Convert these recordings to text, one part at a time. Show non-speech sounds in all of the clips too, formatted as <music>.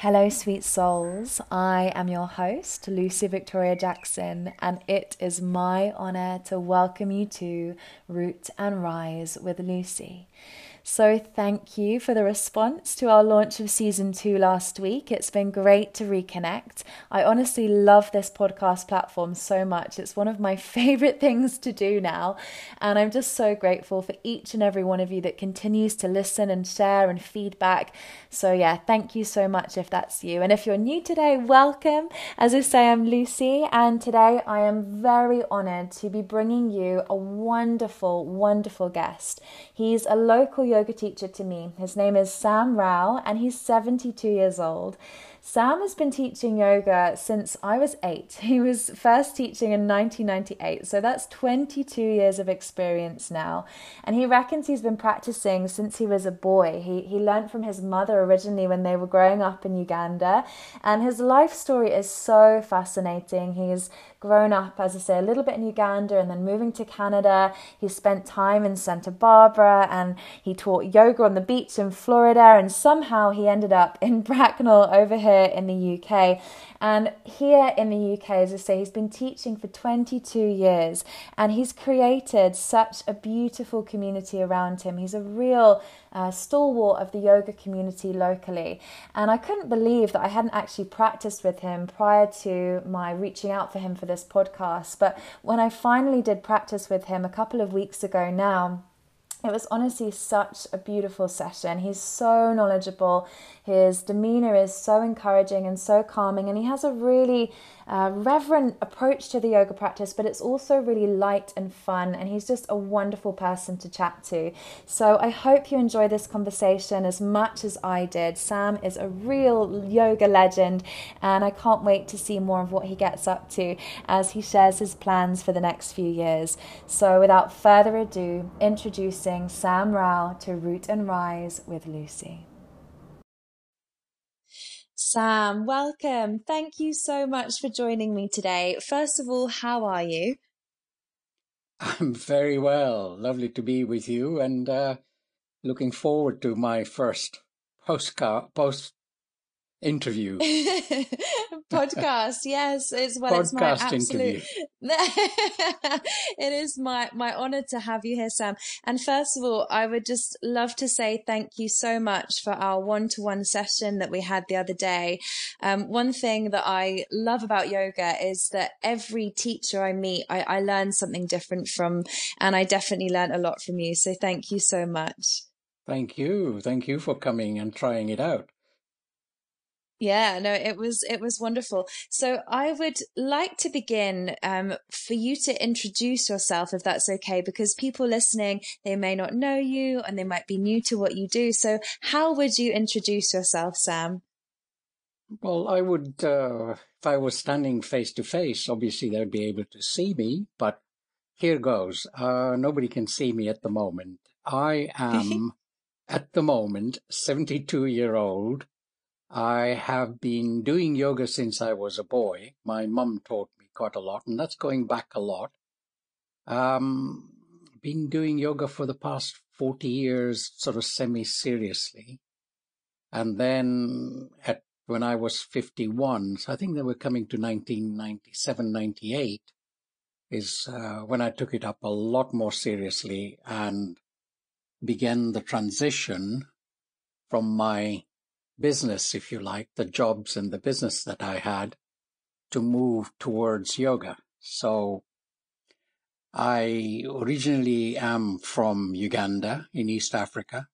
Hello, sweet souls. I am your host, Lucy Victoria Jackson, and it is my honor to welcome you to Root and Rise with Lucy. So, thank you for the response to our launch of season two last week. It's been great to reconnect. I honestly love this podcast platform so much. It's one of my <laughs> favorite things to do now. And I'm just so grateful for each and every one of you that continues to listen and share and feedback. So, yeah, thank you so much if that's you. And if you're new today, welcome. As I say, I'm Lucy, and today I am very honored to be bringing you a wonderful, wonderful guest. He's a local yoga teacher to me. His name is Sam Rao, and he's 72 years old. Sam has been teaching yoga since I was eight. <laughs> He was first teaching in 1998, so that's 22 years of experience now. And he reckons he's been practicing since he was a boy. He, he learned from his mother originally when they were growing up in Uganda, and his life story is so fascinating. He's grown up, as I say, a little bit in Uganda and then moving to Canada. He spent time in Santa Barbara and he taught yoga on the beach in Florida, and somehow he ended up in <laughs> Bracknell over here in the UK. And here in the UK, as I say, he's been teaching for 22 years and he's created such a beautiful community around him. He's a real uh, stalwart of the yoga community locally. And I couldn't believe that I hadn't actually practiced with him prior to my reaching out for him for this podcast. But when I finally did practice with him a couple of weeks ago now, it was honestly such a beautiful session. He's so knowledgeable. His demeanor is so encouraging and so calming, and he has a really uh, reverent approach to the yoga practice, but it's also really light and fun. And he's just a wonderful person to chat to. So I hope you enjoy this conversation as much as I did. Sam is a real yoga legend, and I can't wait to see more of what he gets up to as he shares his plans for the next few years. So without further ado, introducing Sam Rao to Root and Rise with Lucy. Sam, welcome. Thank you so much for joining me today. First of all, how are you? I'm very well. Lovely to be with you and uh, looking forward to my first postcard, post interview. <laughs> Podcast yes it's well podcast it's my absolute <laughs> it is my my honor to have you here sam. And first of all i would just love to say thank you so much for our one-to-one session that we had the other day. Um, one thing that i love about yoga is that every teacher i meet I, I learn something different from and i definitely learned a lot from you. So thank you so much. Thank you. Thank you for coming and trying it out. Yeah, no, it was it was wonderful. So I would like to begin um, for you to introduce yourself, if that's okay, because people listening they may not know you and they might be new to what you do. So how would you introduce yourself, Sam? Well, I would, uh, if I was standing face to face, obviously they'd be able to see me, but here goes. Uh, nobody can see me at the moment. I <laughs> am, at the moment, 72 year old I have been doing yoga since I was a boy. My mum taught me quite a lot, and that's going back a lot. Um, been doing yoga for the past 40 years, sort of semi seriously. And then at when I was 51, so I think they were coming to 1997, 98, is uh, when I took it up a lot more seriously and began the transition from my business, if you like, the jobs and the business that I had to move towards yoga. So I originally am from Uganda in East Africa.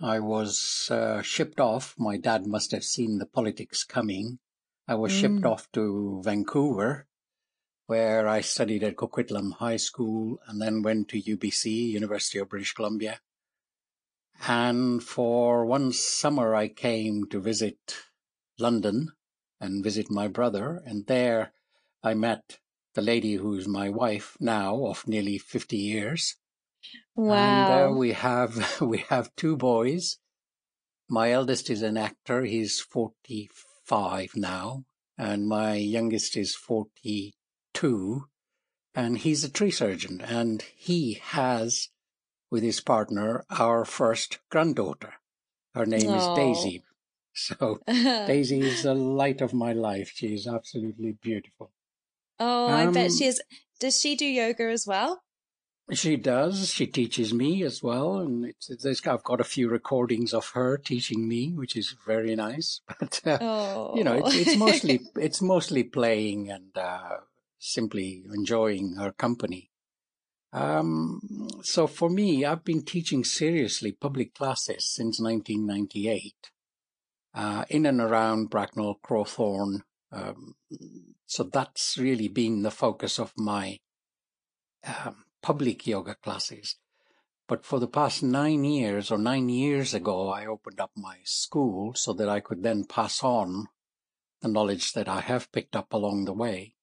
I was uh, shipped off. My dad must have seen the politics coming. I was mm. shipped off to Vancouver, where I studied at Coquitlam High School and then went to UBC, University of British Columbia, and for one summer, I came to visit London and visit my brother. And there I met the lady who's my wife now of nearly 50 years. Wow. And uh, we have, <laughs> we have two boys. My eldest is an actor. He's 45 now. And my youngest is 42. And he's a tree surgeon. And he has with his partner our first granddaughter. Her name is Daisy. <laughs> So <laughs> Daisy is the light of my life. She is absolutely beautiful. Oh, I bet she um, is. Does she do yoga as well? She does. She teaches me as well, and it's, it's, I've got a few recordings of her teaching me, which is very nice. <laughs> But uh, oh. you know, it's, it's, mostly it's mostly playing and uh, simply enjoying her company. Um, so for me, I've been teaching seriously public classes since 1998, uh, in and around Bracknell, Crowthorne. Um, so that's really been the focus of my um, public yoga classes. But for the past nine years or nine years ago, I opened up my school so that I could then pass on the knowledge that I have picked up along the way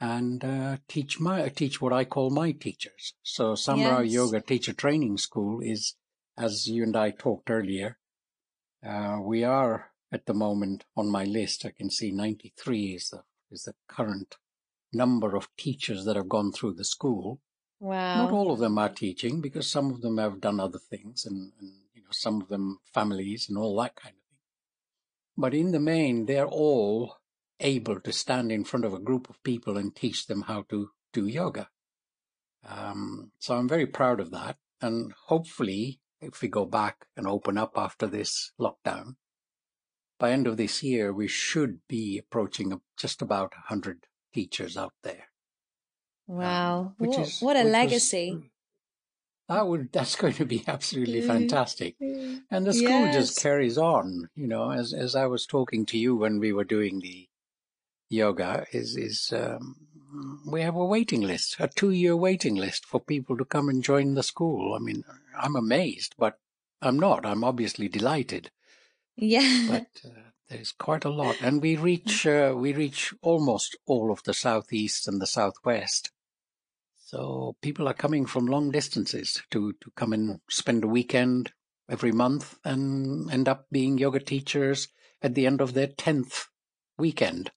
and uh, teach my teach what I call my teachers. So Sam Rao yes. Yoga Teacher Training School is, as you and I talked earlier, uh, we are at the moment on my list. I can see 93 is the is the current number of teachers that have gone through the school. Wow. Not all of them are teaching because some of them have done other things and, and you know, some of them families and all that kind of thing. But in the main, they're all able to stand in front of a group of people and teach them how to do yoga. Um, so I'm very proud of that. And hopefully, if we go back and open up after this lockdown, by end of this year, we should be approaching just about 100 teachers out there. Wow. Um, what, is, what a legacy. Was, <laughs> that would, that's going to be <laughs> absolutely fantastic. And the school yes. just carries on, you know, as, as I was talking to you when we were doing the yoga is, is, um, we have a waiting list, a two year waiting list for people to come and join the school. I mean, I'm amazed, but I'm not. I'm obviously delighted. Yeah. But <laughs> uh, there's quite a lot. And we reach, uh, we reach almost all of the southeast and the southwest. So people are coming from long distances to, to come and spend a weekend every month and end up being yoga teachers at the end of their 10th weekend.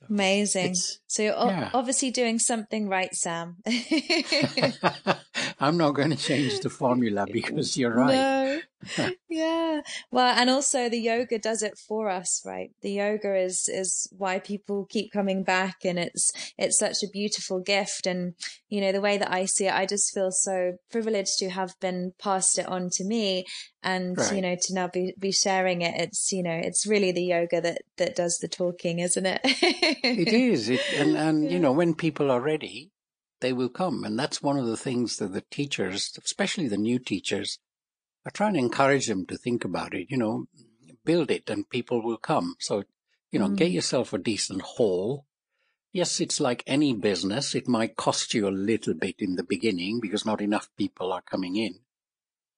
So Amazing. So you're yeah. obviously doing something right, Sam. <laughs> <laughs> I'm not going to change the formula <laughs> because you're right. No. <laughs> yeah. Well, and also the yoga does it for us, right? The yoga is, is why people keep coming back and it's, it's such a beautiful gift. And, you know, the way that I see it, I just feel so privileged to have been passed it on to me and, right. you know, to now be, be sharing it. It's, you know, it's really the yoga that, that does the talking, isn't it? it is. It, <laughs> and, and, you know, when people are ready, they will come. And that's one of the things that the teachers, especially the new teachers, are try and encourage them to think about it. You know, build it and people will come. So, you know, mm. get yourself a decent hall. Yes, it's like any business. It might cost you a little bit in the beginning because not enough people are coming in.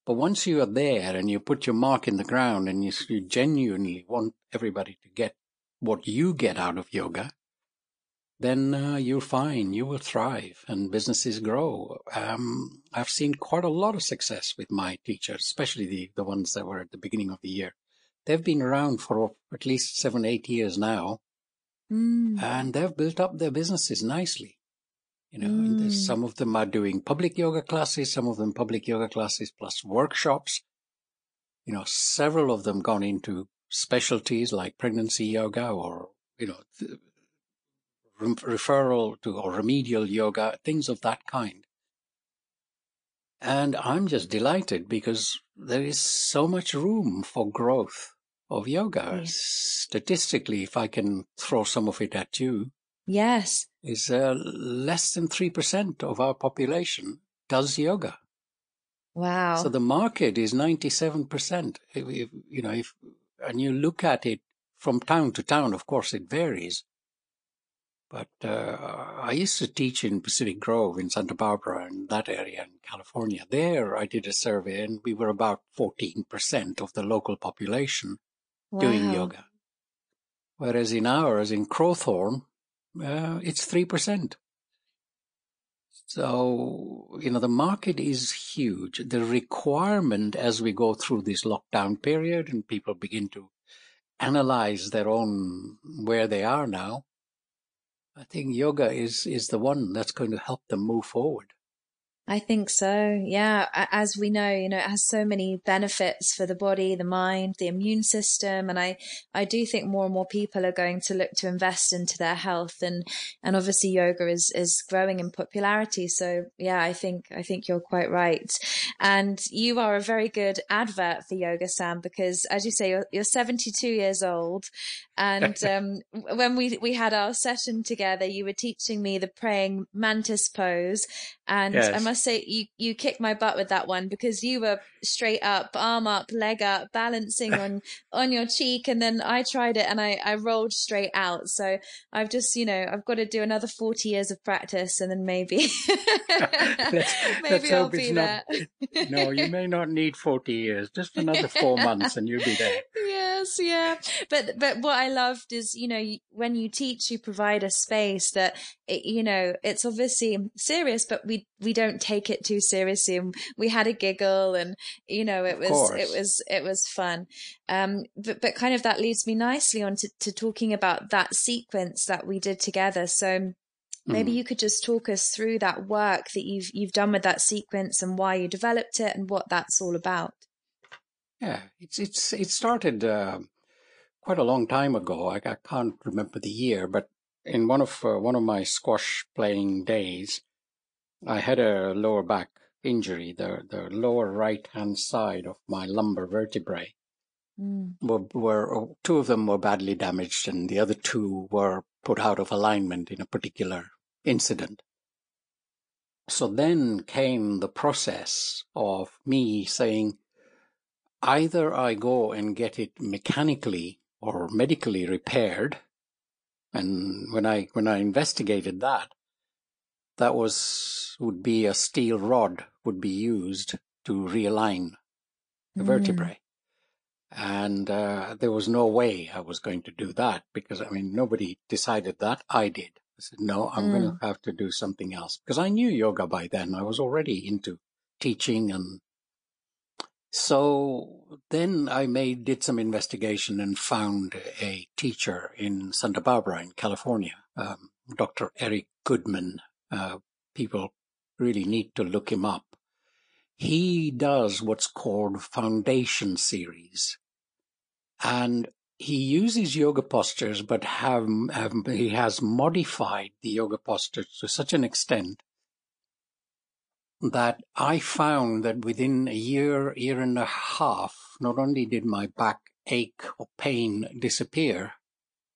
But once you are there and you put your mark in the ground and you, you genuinely want everybody to get what you get out of yoga, then uh, you'll find you will thrive and businesses grow. Um, I've seen quite a lot of success with my teachers, especially the, the ones that were at the beginning of the year. They've been around for at least seven, eight years now, mm. and they've built up their businesses nicely. You know, mm. some of them are doing public yoga classes, some of them public yoga classes plus workshops. You know, several of them gone into specialties like pregnancy yoga or, you know, th- referral to or remedial yoga, things of that kind. And I'm just delighted because there is so much room for growth of yoga. Yes. Statistically, if I can throw some of it at you. Yes. Is uh, less than 3% of our population does yoga. Wow. So the market is 97%. If, if, you know, if, and you look at it from town to town, of course it varies. But uh, I used to teach in Pacific Grove in Santa Barbara and that area in California. There I did a survey and we were about 14% of the local population wow. doing yoga. Whereas in ours, in Crowthorne, uh, it's 3%. So, you know, the market is huge. The requirement as we go through this lockdown period and people begin to analyze their own, where they are now, I think yoga is, is the one that's going to help them move forward. I think so. Yeah. As we know, you know, it has so many benefits for the body, the mind, the immune system. And I, I do think more and more people are going to look to invest into their health and, and obviously yoga is, is growing in popularity. So yeah, I think, I think you're quite right. And you are a very good advert for Yoga Sam because as you say, you're, you're 72 years old. And, <laughs> um, when we, we had our session together, you were teaching me the praying mantis pose. And yes. I must say you you kicked my butt with that one because you were straight up, arm up, leg up, balancing on <laughs> on your cheek, and then I tried it and I I rolled straight out. So I've just you know I've got to do another forty years of practice, and then maybe <laughs> let's, maybe let's I'll be there. Not, no, you may not need forty years. Just <laughs> another four months, and you'll be there. Yes, yeah. But but what I loved is you know when you teach, you provide a space that it, you know it's obviously serious, but we we don't take it too seriously and we had a giggle and you know it was it was it was fun. Um but but kind of that leads me nicely on to, to talking about that sequence that we did together. So maybe mm. you could just talk us through that work that you've you've done with that sequence and why you developed it and what that's all about. Yeah it's it's it started uh, quite a long time ago. I, I, can't remember the year but in one of uh, one of my squash playing days I had a lower back injury. The the lower right hand side of my lumbar vertebrae mm. were, were two of them were badly damaged, and the other two were put out of alignment in a particular incident. So then came the process of me saying, either I go and get it mechanically or medically repaired. And when I when I investigated that, that was would be a steel rod would be used to realign the mm. vertebrae. And uh, there was no way I was going to do that because, I mean, nobody decided that. I did. I said, no, I'm mm. going to have to do something else because I knew yoga by then. I was already into teaching and so then I made, did some investigation and found a teacher in Santa Barbara in California, um, Dr. Eric Goodman, uh, people really need to look him up. He does what's called foundation series. And he uses yoga postures, but have, have, he has modified the yoga postures to such an extent that I found that within a year, year and a half, not only did my back ache or pain disappear,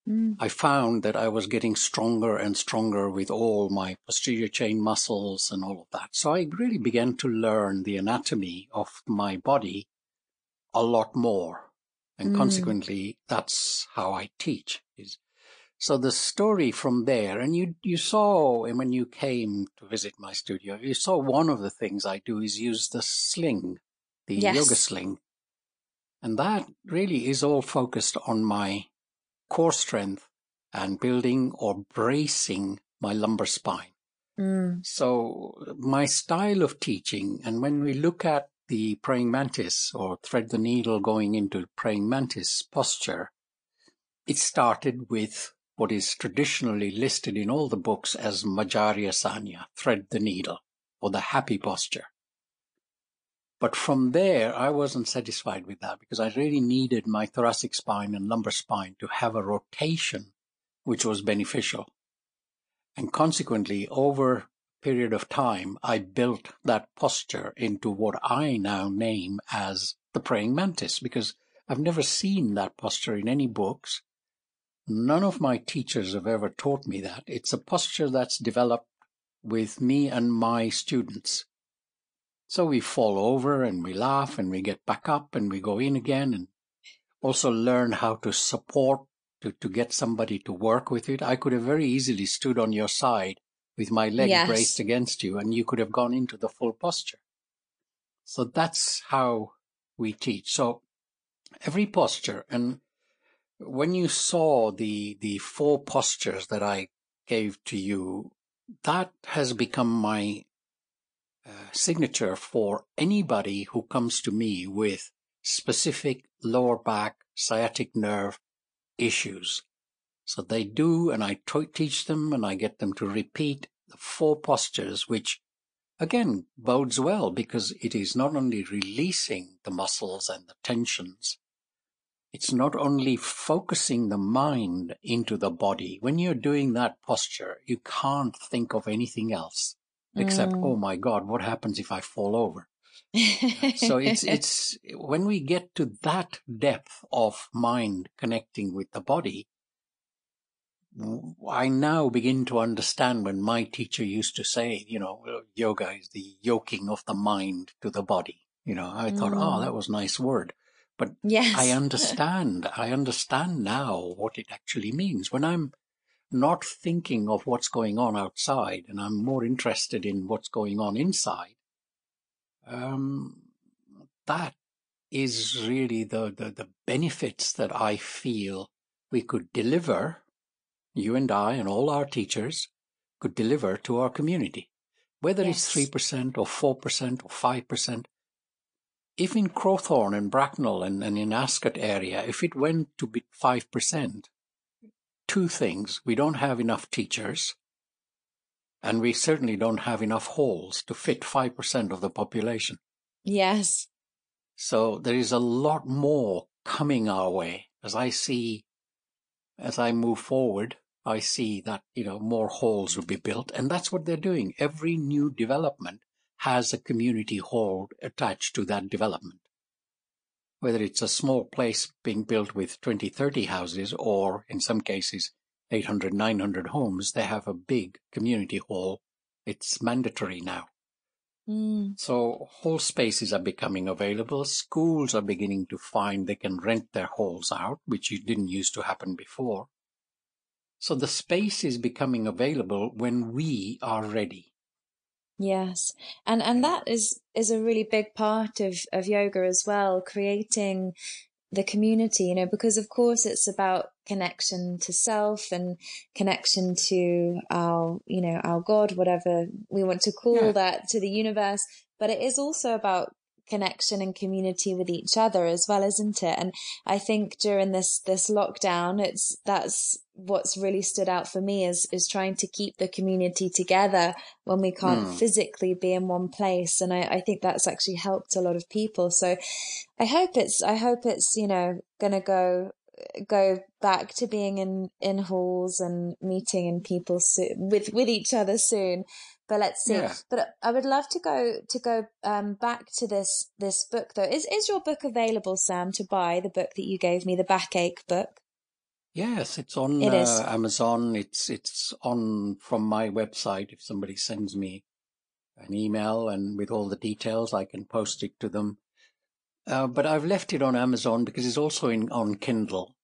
Mm. I found that I was getting stronger and stronger with all my posterior chain muscles and all of that. So I really began to learn the anatomy of my body a lot more. And mm. consequently, that's how I teach. So the story from there, and you you saw and when you came to visit my studio, you saw one of the things I do is use the sling, the yes. yoga sling, and that really is all focused on my core strength and building or bracing my lumbar spine. Mm. So my style of teaching, and when we look at the praying mantis or thread the needle going into praying mantis posture, it started with what is traditionally listed in all the books as Majarya thread the needle, or the happy posture. But from there, I wasn't satisfied with that because I really needed my thoracic spine and lumbar spine to have a rotation which was beneficial. And consequently, over a period of time, I built that posture into what I now name as the praying mantis because I've never seen that posture in any books. None of my teachers have ever taught me that. It's a posture that's developed with me and my students. So we fall over and we laugh and we get back up and we go in again and also learn how to support to, to get somebody to work with it. I could have very easily stood on your side with my leg yes. braced against you and you could have gone into the full posture. So that's how we teach. So every posture and when you saw the, the four postures that I gave to you, that has become my signature for anybody who comes to me with specific lower back sciatic nerve issues. So they do, and I teach them and I get them to repeat the four postures, which again bodes well because it is not only releasing the muscles and the tensions, it's not only focusing the mind into the body. When you're doing that posture, you can't think of anything else except, Mm. oh my God, what happens if I fall over? so it's <laughs> it's when we get to that depth of mind connecting with the body i now begin to understand when my teacher used to say you know yoga is the yoking of the mind to the body you know i thought oh Mm. that was a nice word but yes. i <laughs> understand i understand now what it actually means when i'm not thinking of what's going on outside and i'm more interested in what's going on inside um, that is really the, the, the benefits that I feel we could deliver, you and I and all our teachers could deliver to our community. Whether it's 3% or 4% or 5%, if in Crowthorne and Bracknell and, and in Ascot area, if it went to be 5%, two things. We don't have enough teachers, and we certainly don't have enough halls to fit 5% of the population. yes. So there is a lot more coming our way as I see, as I move forward, I see that, you know, more halls will be built and that's what they're doing. Every new development has a community hall attached to that development. Whether it's a small place being built with 20, 30 houses or in some cases 800, 900 homes, they have a big community hall. It's mandatory now. Mm. So hall spaces are becoming available. Schools are beginning to find they can rent their halls out, which didn't used to happen before. So the space is becoming available when we are ready. Yes. And and that is is a really big part of of yoga as well, creating the community, you know, because of course it's about connection to self and connection to our, you know, our God, whatever we want to call Yeah. that, to the universe. But it is also about connection and community with each other as well, isn't it? And I think during this this lockdown, it's that's what's really stood out for me is is trying to keep the community together when we can't Mm. physically be in one place. And I, I think that's actually helped a lot of people. So I hope it's I hope it's, you know, gonna go go back to being in in halls and meeting in people so, with with each other soon but let's see Yeah. but i would love to go to go um back to this this book though is is your book available sam to buy the book that you gave me the backache book Yes, it's on It uh, Amazon. It's it's on from my website. If somebody sends me an email and with all the details, I can post it to them. Uh, but I've left it on Amazon because it's also in on Kindle.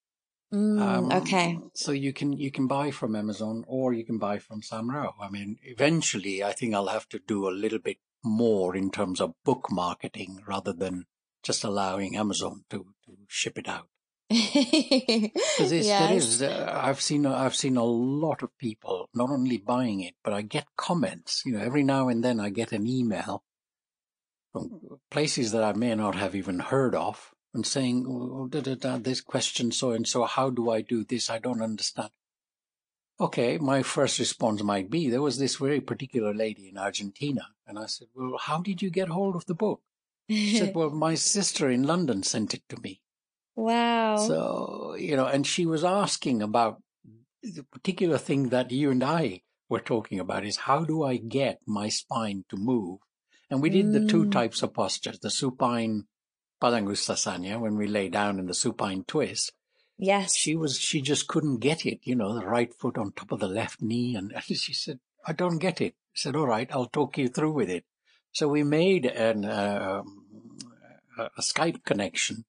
mm, Um, okay So you can you can buy from Amazon or you can buy from Sam Rao. I mean, eventually, I think I'll have to do a little bit more in terms of book marketing rather than just allowing Amazon to, to ship it out. <laughs> Because there yes is, uh, I've seen, I've seen a lot of people not only buying it, but I get comments. You know, every now and then I get an email from places that I may not have even heard of, and saying, oh, da, da, da, "This question, so and so. How do I do this? I don't understand." Okay, my first response might be, "There was this very particular lady in Argentina," and I said, "Well, how did you get hold of the book?" She said, <laughs> "Well, my sister in London sent it to me." wow So, you know, and she was asking about the particular thing that you and I were talking about is how do I get my spine to move? And we did the two Mm. types of postures, the supine Padangusthasana, when we lay down in the supine twist. yes She was, she just couldn't get it, you know, the right foot on top of the left knee. And, <laughs> she said, I don't get it. I said, all right, I'll talk you through with it. So we made an, um, a Skype connection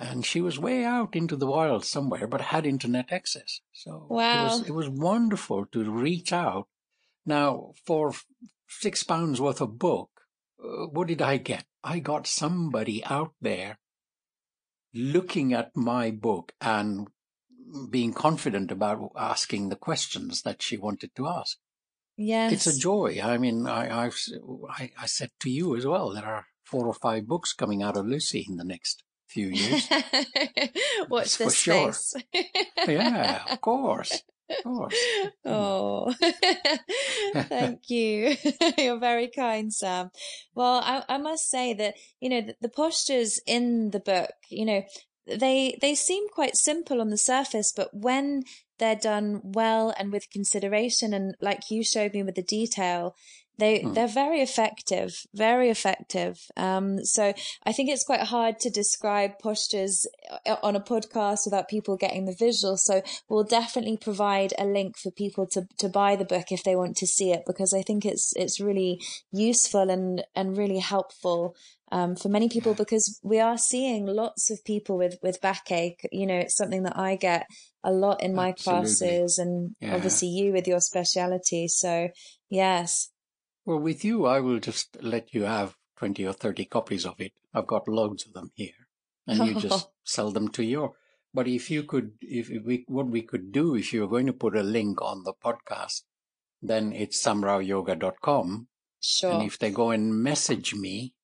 and she was way out into the wild somewhere, but had internet access. So it was it was wonderful to reach out. Now, for six pounds worth of book, uh, what did I get? I got somebody out there looking at my book and being confident about asking the questions that she wanted to ask. yes It's a joy. I mean, I, I've, I, I said to you as well, there are four or five books coming out of Lucy in the next few years. <laughs> Watch For this sure. space. yeah, of <laughs> course. <laughs> Oh, <laughs> thank you. <laughs> You're very kind, Sam. Well, I, I must say that, you know, the, the postures in the book, you know, they they seem quite simple on the surface, but when they're done well and with consideration, and like you showed me with the detail, they hmm. they're very effective, very effective. Um, so I think it's quite hard to describe postures uh, on a podcast without people getting the visual. So we'll definitely provide a link for people to to buy the book if they want to see it because I think it's it's really useful and and really helpful um, for many people because we are seeing lots of people with with backache. You know, it's something that I get a lot in my Absolutely. classes, and yeah. obviously you with your speciality. So yes, well, with you, I will just let you have 20 or 30 copies of it. I've got loads of them here. And you just <laughs> sell them to your. But if you could, if we, what we could do, if you're going to put a link on the podcast, then it's samraoyoga.com. Sure. And if they go and message me,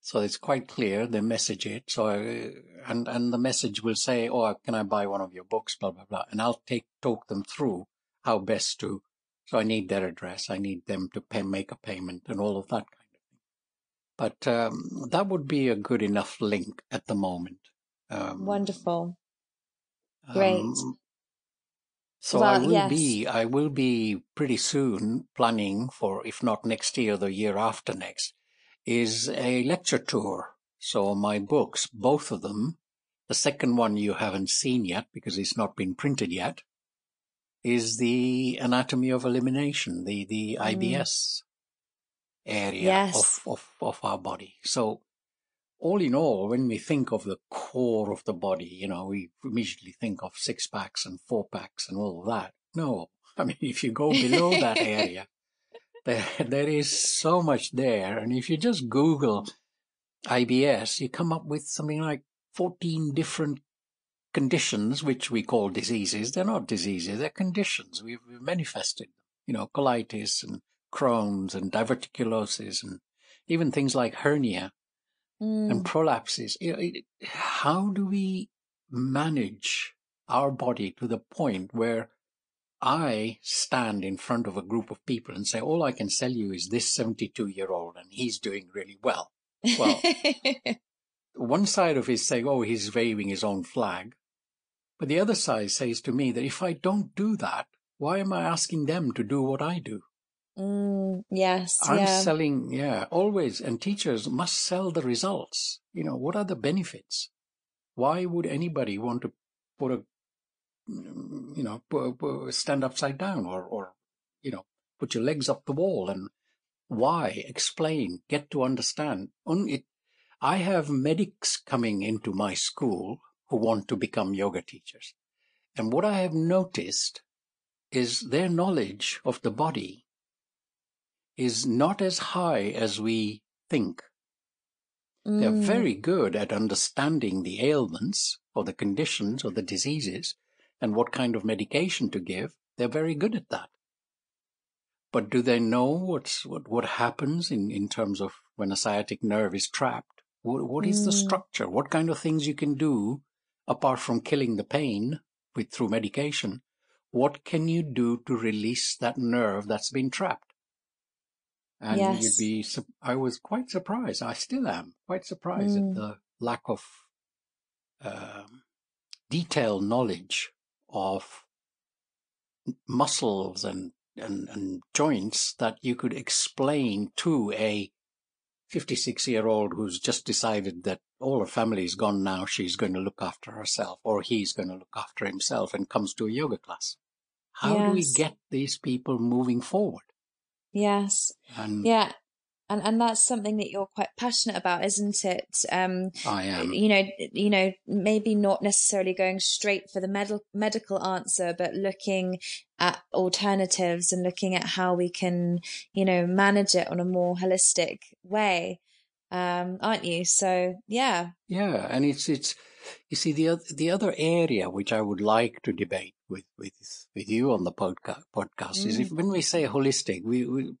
so it's quite clear, they message it. So, I, and, and the message will say, oh, can I buy one of your books, blah, blah, blah. And I'll take, talk them through how best to so I need their address. I need them to pay, make a payment and all of that kind of thing. But um, that would be a good enough link at the moment. Um, Wonderful. Great. Um, so well, I will yes. be, I will be pretty soon planning for, if not next year, the year after next, is a lecture tour. So my books, both of them, the second one you haven't seen yet because it's not been printed yet is the anatomy of elimination, the, the mm. IBS area yes. of, of, of our body. So all in all, when we think of the core of the body, you know, we immediately think of six packs and four packs and all of that. No, I mean, if you go below that area, <laughs> there, there is so much there. And if you just Google IBS, you come up with something like 14 different conditions, which we call diseases, they're not diseases, they're conditions. We've, we've manifested you know, colitis and Crohn's and diverticulosis and even things like hernia mm. and prolapses. You know, it, how do we manage our body to the point where I stand in front of a group of people and say, all I can sell you is this 72 year old and he's doing really well. Well, <laughs> one side of it is saying, oh, he's waving his own flag. But the other side says to me that if I don't do that, why am I asking them to do what I do? Mm, yes. I'm yeah. selling, yeah, always. And teachers must sell the results. You know, what are the benefits? Why would anybody want to put a, you know, stand upside down or, or, you know, put your legs up the wall and why? Explain, get to understand. It, I have medics coming into my school who want to become yoga teachers. And what I have noticed is their knowledge of the body is not as high as we think. Mm. They're very good at understanding the ailments or the conditions or the diseases and what kind of medication to give. They're very good at that. But do they know what's, what, what happens in, in terms of when a sciatic nerve is trapped? what, what is mm. the structure? What kind of things you can do apart from killing the pain with through medication, what can you do to release that nerve that's been trapped? And yes. you'd be, I was quite surprised. I still am quite surprised mm. at the lack of um, detailed knowledge of muscles and, and, and joints that you could explain to a 56 year old who's just decided that all her family's gone now, she's going to look after herself, or he's going to look after himself and comes to a yoga class. How yes. do we get these people moving forward? Yes. And yeah. And and that's something that you're quite passionate about, isn't it? Um, I am. You know, you know, maybe not necessarily going straight for the med- medical answer, but looking at alternatives and looking at how we can, you know, manage it on a more holistic way um, aren't you? So yeah, yeah, and it's it's you see the the other area which I would like to debate with with with you on the podcast podcast mm. is if, mm. when we say holistic, we, we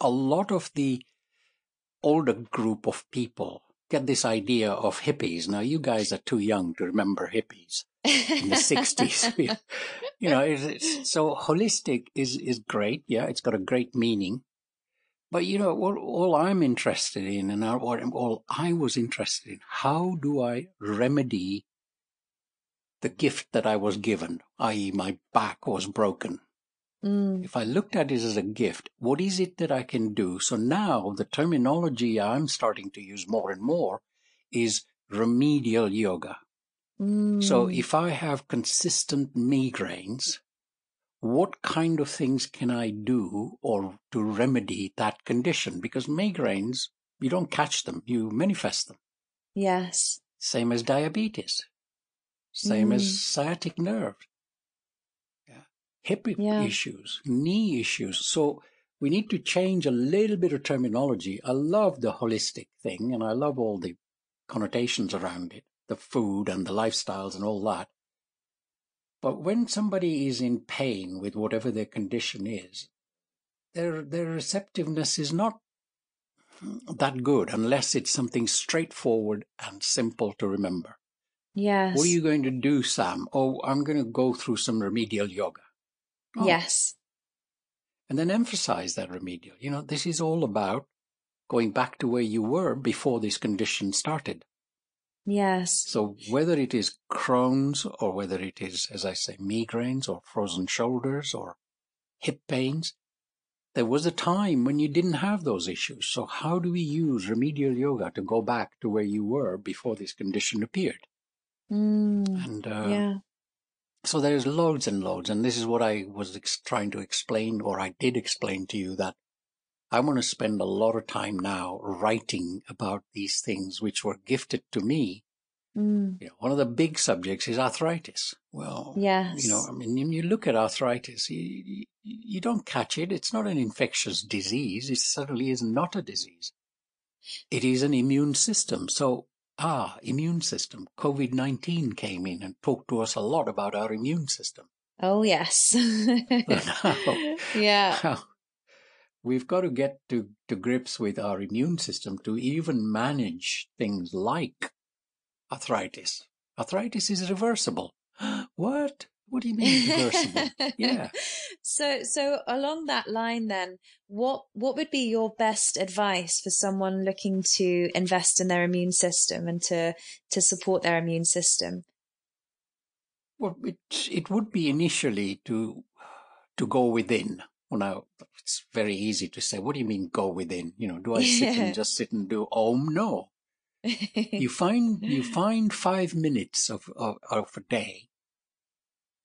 a lot of the older group of people get this idea of hippies. Now, you guys are too young to remember hippies in the 60s. <laughs> <laughs> you know, it's, it's, so holistic is, is great. Yeah, it's got a great meaning. But, you know, all, all I'm interested in and all, all I was interested in, how do I remedy the gift that I was given, i.e., my back was broken? Mm. If I looked at it as a gift, what is it that I can do? So now the terminology I'm starting to use more and more is remedial yoga. Mm. So if I have consistent migraines, what kind of things can I do or to remedy that condition? Because migraines, you don't catch them, you manifest them. Yes. Same as diabetes. Same as Mm. sciatic nerve. Yeah. Hip Yeah. issues, knee issues. So we need to change a little bit of terminology. I love the holistic thing and I love all the connotations around it, the food and the lifestyles and all that. But when somebody is in pain with whatever their condition is, their their receptiveness is not that good unless it's something straightforward and simple to remember. Yes. What are you going to do, Sam? Oh, I'm going to go through some remedial yoga. Oh, Yes. And then emphasize that remedial. You know, this is all about going back to where you were before this condition started. Yes. So whether it is Crohn's or whether it is, as I say, migraines or frozen shoulders or hip pains, there was a time when you didn't have those issues. So how do we use remedial yoga to go back to where you were before this condition appeared? Mm. And uh, yeah. so there's loads and loads. And this is what I was ex- trying to explain, or I did explain to you that I want to spend a lot of time now writing about these things which were gifted to me. Mm. You know, one of the big subjects is arthritis. Well, Yes. you know, I mean, when you look at arthritis, you, you, you don't catch it. It's not an infectious disease. It certainly is not a disease. It is an immune system. So, ah, immune system. COVID 19 came in and talked to us a lot about our immune system. Oh yes. <laughs> <laughs> now, yeah. now, we've got to get to, to grips with our immune system to even manage things like arthritis. Arthritis is reversible. <gasps> What? What do you mean reversible? yeah. <laughs> So so along that line then, what what would be your best advice for someone looking to invest in their immune system and to to support their immune system? Well, it, it would be initially to to go within. Well, now it's very easy to say. What do you mean go within? You know, do I sit and just sit and do om? No. You <laughs> find you find five minutes of, of of a day.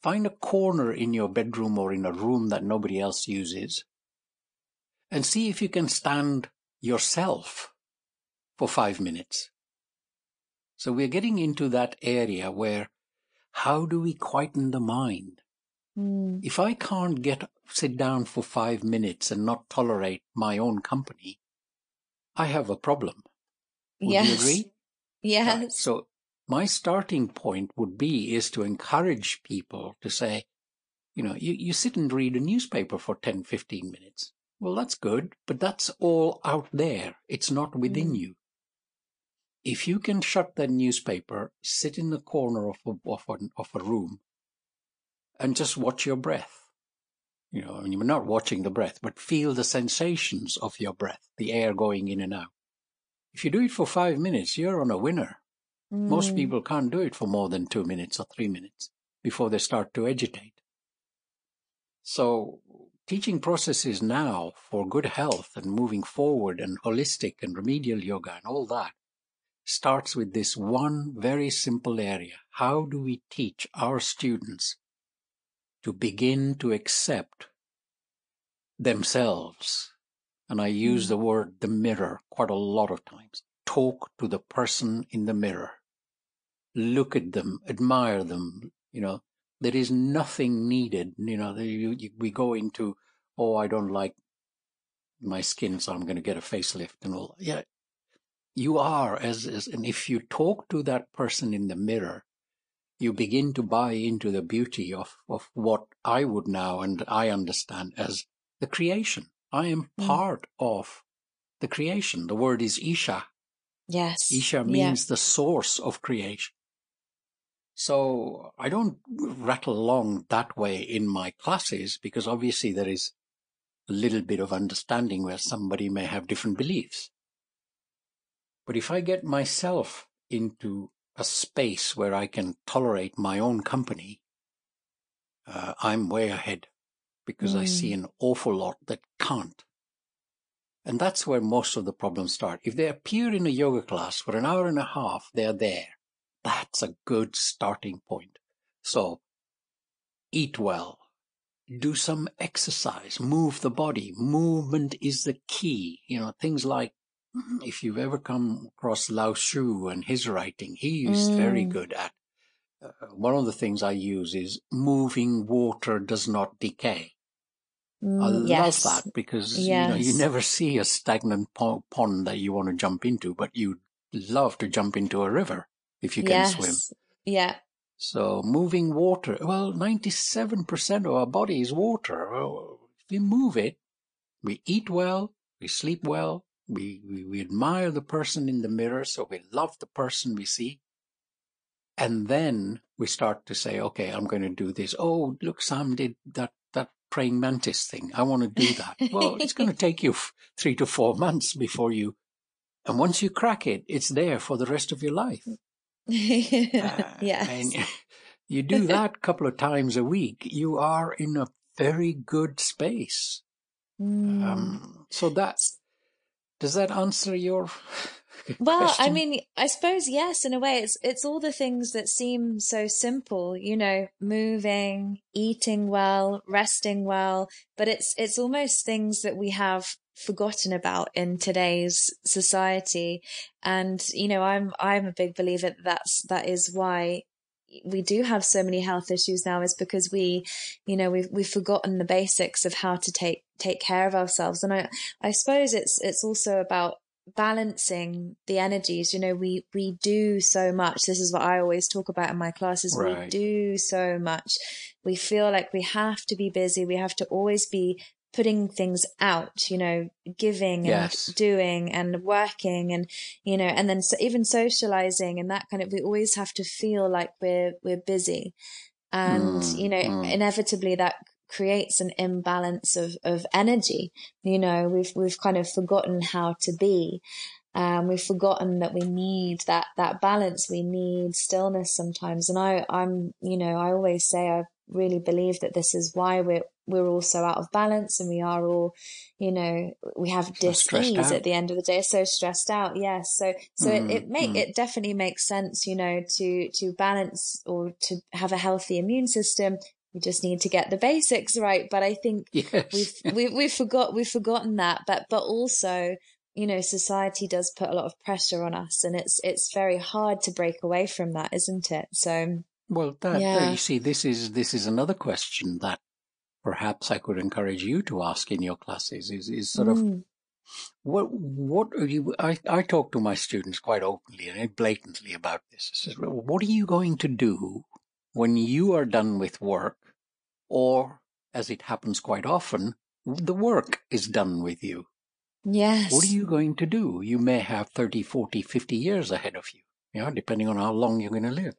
Find a corner in your bedroom or in a room that nobody else uses, and see if you can stand yourself for five minutes. So we're getting into that area where how do we quieten the mind? Mm. If I can't get sit down for five minutes and not tolerate my own company, I have a problem. Would yes. you agree? Right. Yes. So my starting point would be is to encourage people to say, you know, you, you sit and read a newspaper for 10, 15 minutes. Well, that's good, but that's all out there. It's not within Mm. you. If you can shut that newspaper, sit in the corner of a, of a, of a room and just watch your breath. You know, I mean, you're not watching the breath, but feel the sensations of your breath, the air going in and out. If you do it for five minutes, you're on a winner. Most Mm. people can't do it for more than two minutes or three minutes before they start to agitate. So, teaching processes now for good health and moving forward and holistic and remedial yoga and all that starts with this one very simple area. How do we teach our students to begin to accept themselves? And I use Mm. the word the mirror quite a lot of times. Talk to the person in the mirror. Look at them, admire them. You know, there is nothing needed. You know, you, you, we go into, oh, I don't like my skin, so I'm going to get a facelift and all. Yeah, you are as, as, and if you talk to that person in the mirror, you begin to buy into the beauty of, of what I would now and I understand as the creation. I am Mm. part of the creation. The word is Isha. Yes. Isha means yeah. the source of creation. So I don't rattle along that way in my classes because obviously there is a little bit of understanding where somebody may have different beliefs. But if I get myself into a space where I can tolerate my own company, uh, I'm way ahead because mm. I see hmm. an awful lot that can't. And that's where most of the problems start. If they appear in a yoga class for an hour and a half, they're there. That's a good starting point. So eat well, do some exercise, move the body. Movement is the key. You know, things like <laughs> if you've ever come across Lao Tzu and his writing, he is mm. very good at. Uh, one of the things I use is moving water does not decay. Mm, I love that because yes. you know you never see a stagnant pond that you want to jump into, but you love to jump into a river if you can yes. swim. Yeah. So moving water, well, 97% of our body is water. Well, if we move it, we eat well, we sleep well, we, we, we admire the person in the mirror, so we love the person we see. And then we start to say, okay, I'm going to do this. Oh, look, Sam did that, that praying mantis thing. I want to do that. well, it's going <laughs> to take you three to four months before you, and once you crack it, it's there for the rest of your life. <laughs> uh, yes. And <laughs> you do that a couple of times a week, you are in a very good space. Mm. Um, so that's, does that answer your <laughs> well, question? I mean, I suppose yes, in a way, it's it's all the things that seem so simple, you know, moving, eating well, resting well, but it's it's almost things that we have forgotten about in today's society. And, you know, I'm, I'm a big believer that that's, that is why we do have so many health issues now is because we, you know, we've, we've forgotten the basics of how to take, take care of ourselves. And I, I suppose it's, it's also about balancing the energies. You know, we, we do so much. This is what I always talk about in my classes. Right. We do so much. We feel like we have to be busy. We have to always be putting things out, you know, giving yes. and doing and working and, you know, and then so even socializing and that kind of, we always have to feel like we're, we're busy. And, mm, you know, mm. inevitably that creates an imbalance of, of energy. You know, we've, we've kind of forgotten how to be. Um, we've forgotten that we need that, that balance. We need stillness sometimes. And I, I'm, you know, I always say I really believe that this is why we're, we're all so out of balance and we are all, you know, we have dis-ease at the end of the day, so stressed out. Yes. So, so mm, it, it make, mm. it definitely makes sense, you know, to, to balance or to have a healthy immune system. We just need to get the basics right. But I think <laughs> yes. we've, we, we've forgot, we've forgotten that, but, but also, you know, society does put a lot of pressure on us and it's, it's very hard to break away from that, isn't it? So, well, that, yeah. you see, this is, this is another question that perhaps I could encourage you to ask in your classes is, is sort mm. of what what are you I, I talk to my students quite openly and blatantly about this. Says, well, what are you going to do when you are done with work or as it happens quite often, the work is done with you. Yes. What are you going to do? You may have 30, 40, 50 years ahead of you, you know, depending on how long you're going to live.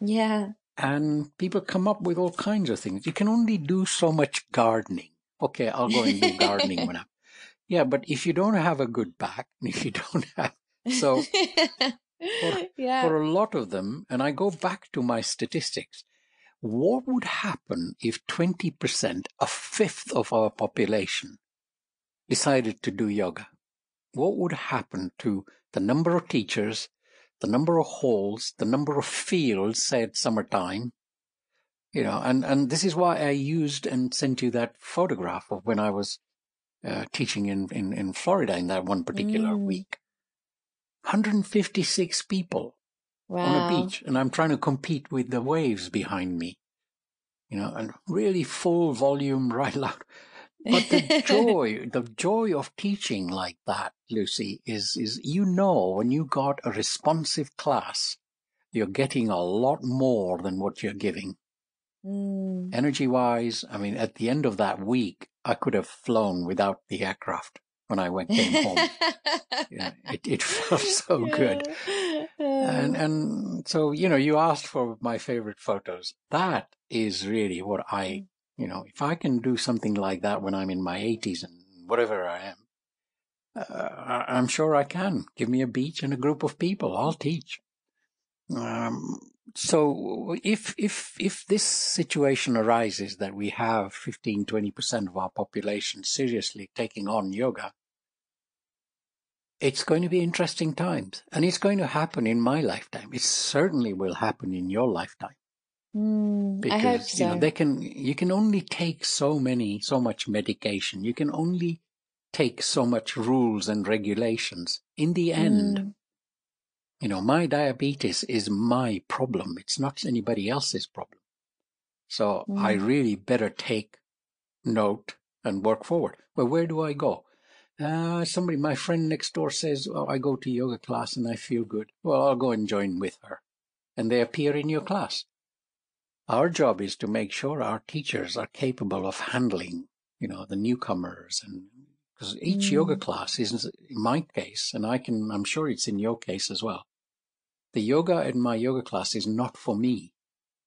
Yeah and people come up with all kinds of things. You can only do so much gardening. Okay, I'll go and do gardening when <laughs> I'm. Yeah, but if you don't have a good back, <laughs> if you don't have so for, <laughs> yeah. for a lot of them, and I go back to my statistics, what would happen if 20%, a fifth of our population, decided to do yoga? What would happen to the number of teachers, the number of halls, the number of fields, say at summertime, you know, and, and this is why I used and sent you that photograph of when I was uh, teaching in, in, in Florida in that one particular mm. week. 156 people wow. on a beach, and I'm trying to compete with the waves behind me, you know, and really full volume <laughs> right loud. But the <laughs> joy, the joy of teaching like that, Lucy, is, is you know when you got a responsive class, you're getting a lot more than what you're giving. Mm. Energy wise, I mean, at the end of that week, I could have flown without the aircraft. when I went came home. <laughs> yeah, it, it <laughs> felt so good. And and so you know, you asked for my favorite photos. That is really what I you know, if I can do something like that when I'm in my 80s and whatever I am, uh, I'm sure I can. Give me a beach and a group of people, I'll teach. Um, so if if if this situation arises that we have 15 20% of our population seriously taking on yoga it's going to be interesting times and it's going to happen in my lifetime it certainly will happen in your lifetime mm, because I so. you know they can you can only take so many so much medication. You can only take so much rules and regulations. In the end Mm, you know my diabetes is my problem. It's not anybody else's problem. So i mm, really better take note and work forward. Well where do i go? Uh, somebody my friend next door says oh i go to yoga class and i feel good. Well i'll go and join with her. And they appear in your class our job is to make sure our teachers are capable of handling you know the newcomers and because each yoga mm, class is in my case and i can i'm sure it's in your case as well the yoga in my yoga class is not for me.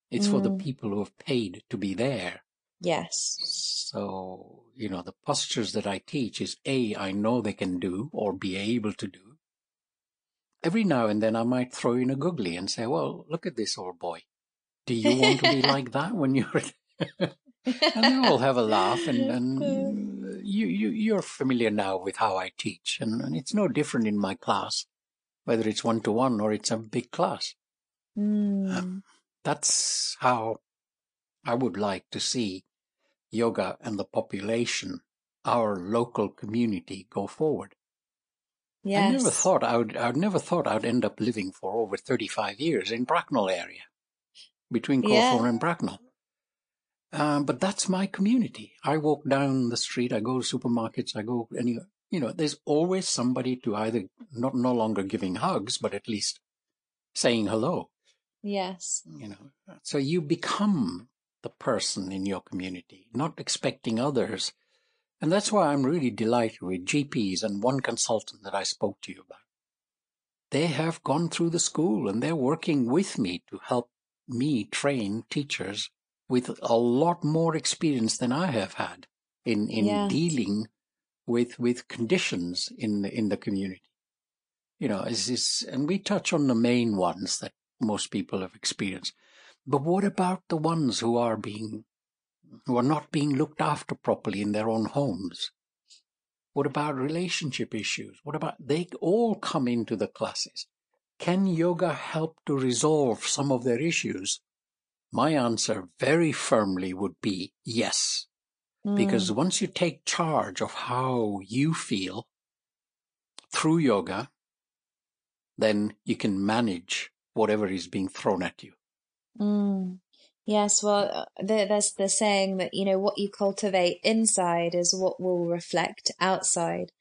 It's for the mm. people who have paid to be there. Yes. so you know the postures that i teach is a i know they can do or be able to do. Every now and then i might throw in a googly and say well look at this old boy do you want to be <laughs> like that when you're and they all have a laugh and, and you, you you're familiar now with how I teach and, and it's no different in my class whether it's one to one or it's a big class. Mm, that's how I would like to see yoga and the population our local community go forward. Yes. I never thought I would I never thought I'd end up living for over 35 years in Bracknell area between Yeah. Crowthorne and Bracknell Um, but that's my community. I walk down the street, I go to supermarkets, I go anywhere. You know, there's always somebody to either not no longer giving hugs, but at least saying hello. Yes. You know, so you become the person in your community, not expecting others. And that's why I'm really delighted with GPs and one consultant that I spoke to you about. They have gone through the school and they're working with me to help me train teachers with a lot more experience than I have had in, in Yeah. dealing with with conditions in in the community. You know, is this and we touch on the main ones that most people have experienced. But what about the ones who are being who are not being looked after properly in their own homes? What about relationship issues? What about they all come into the classes? Can yoga help to resolve some of their issues? My answer very firmly would be yes. Because Mm, once you take charge of how you feel through yoga, then you can manage whatever is being thrown at you. mm. Yes. Well, uh, there's the saying that, you know, what you cultivate inside is what will reflect outside.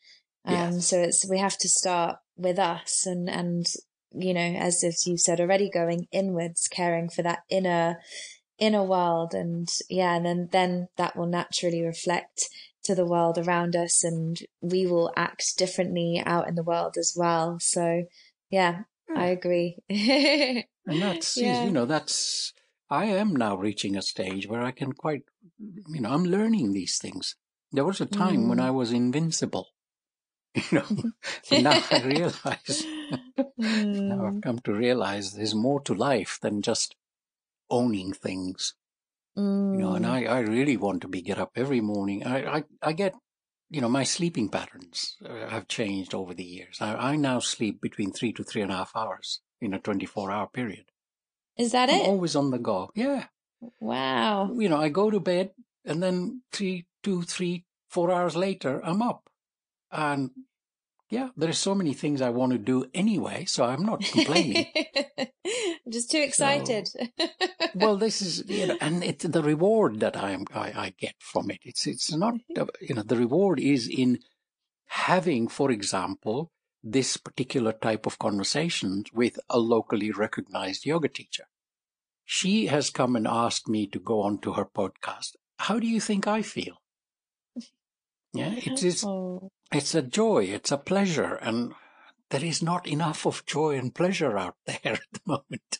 Um, Yes. so it's, we have to start with us and, and, you know, as, as you said already, going inwards, caring for that inner, inner world. And yeah, and then, then that will naturally reflect to the world around us and we will act differently out in the world as well. So yeah, I agree. <laughs> And that's, Yeah. you know, that's, I am now reaching a stage where I can quite, you know, I'm learning these things. There was a time when Mm. I was invincible, <laughs> you know, <laughs> now I <laughs> realize, now I've Mm, come to realize there's more to life than just owning things, you know, and mm, I, I really want to be get up every morning. I, I, I get, you know, my sleeping patterns uh, have changed over the years. I, I now sleep between three to three and a half hours in a 24 hour period. Is that I'm it? always on the go. Yeah. Wow. You know, I go to bed and then three, two, three, four hours later, I'm up. And yeah, there's so many things I want to do anyway, so I'm not complaining. I'm <laughs> just too excited. well, this <laughs> is, you know, and it's the reward that I am, I, I get from it. It's, it's not, <laughs> you know, the reward is in having, for example, this particular type of conversations with a locally recognized yoga teacher. She has come and asked me to go on to her podcast. How do you think I feel? Yeah, it is, Oh, it's a joy, it's a pleasure, and there is not enough of joy and pleasure out <laughs> there at the moment.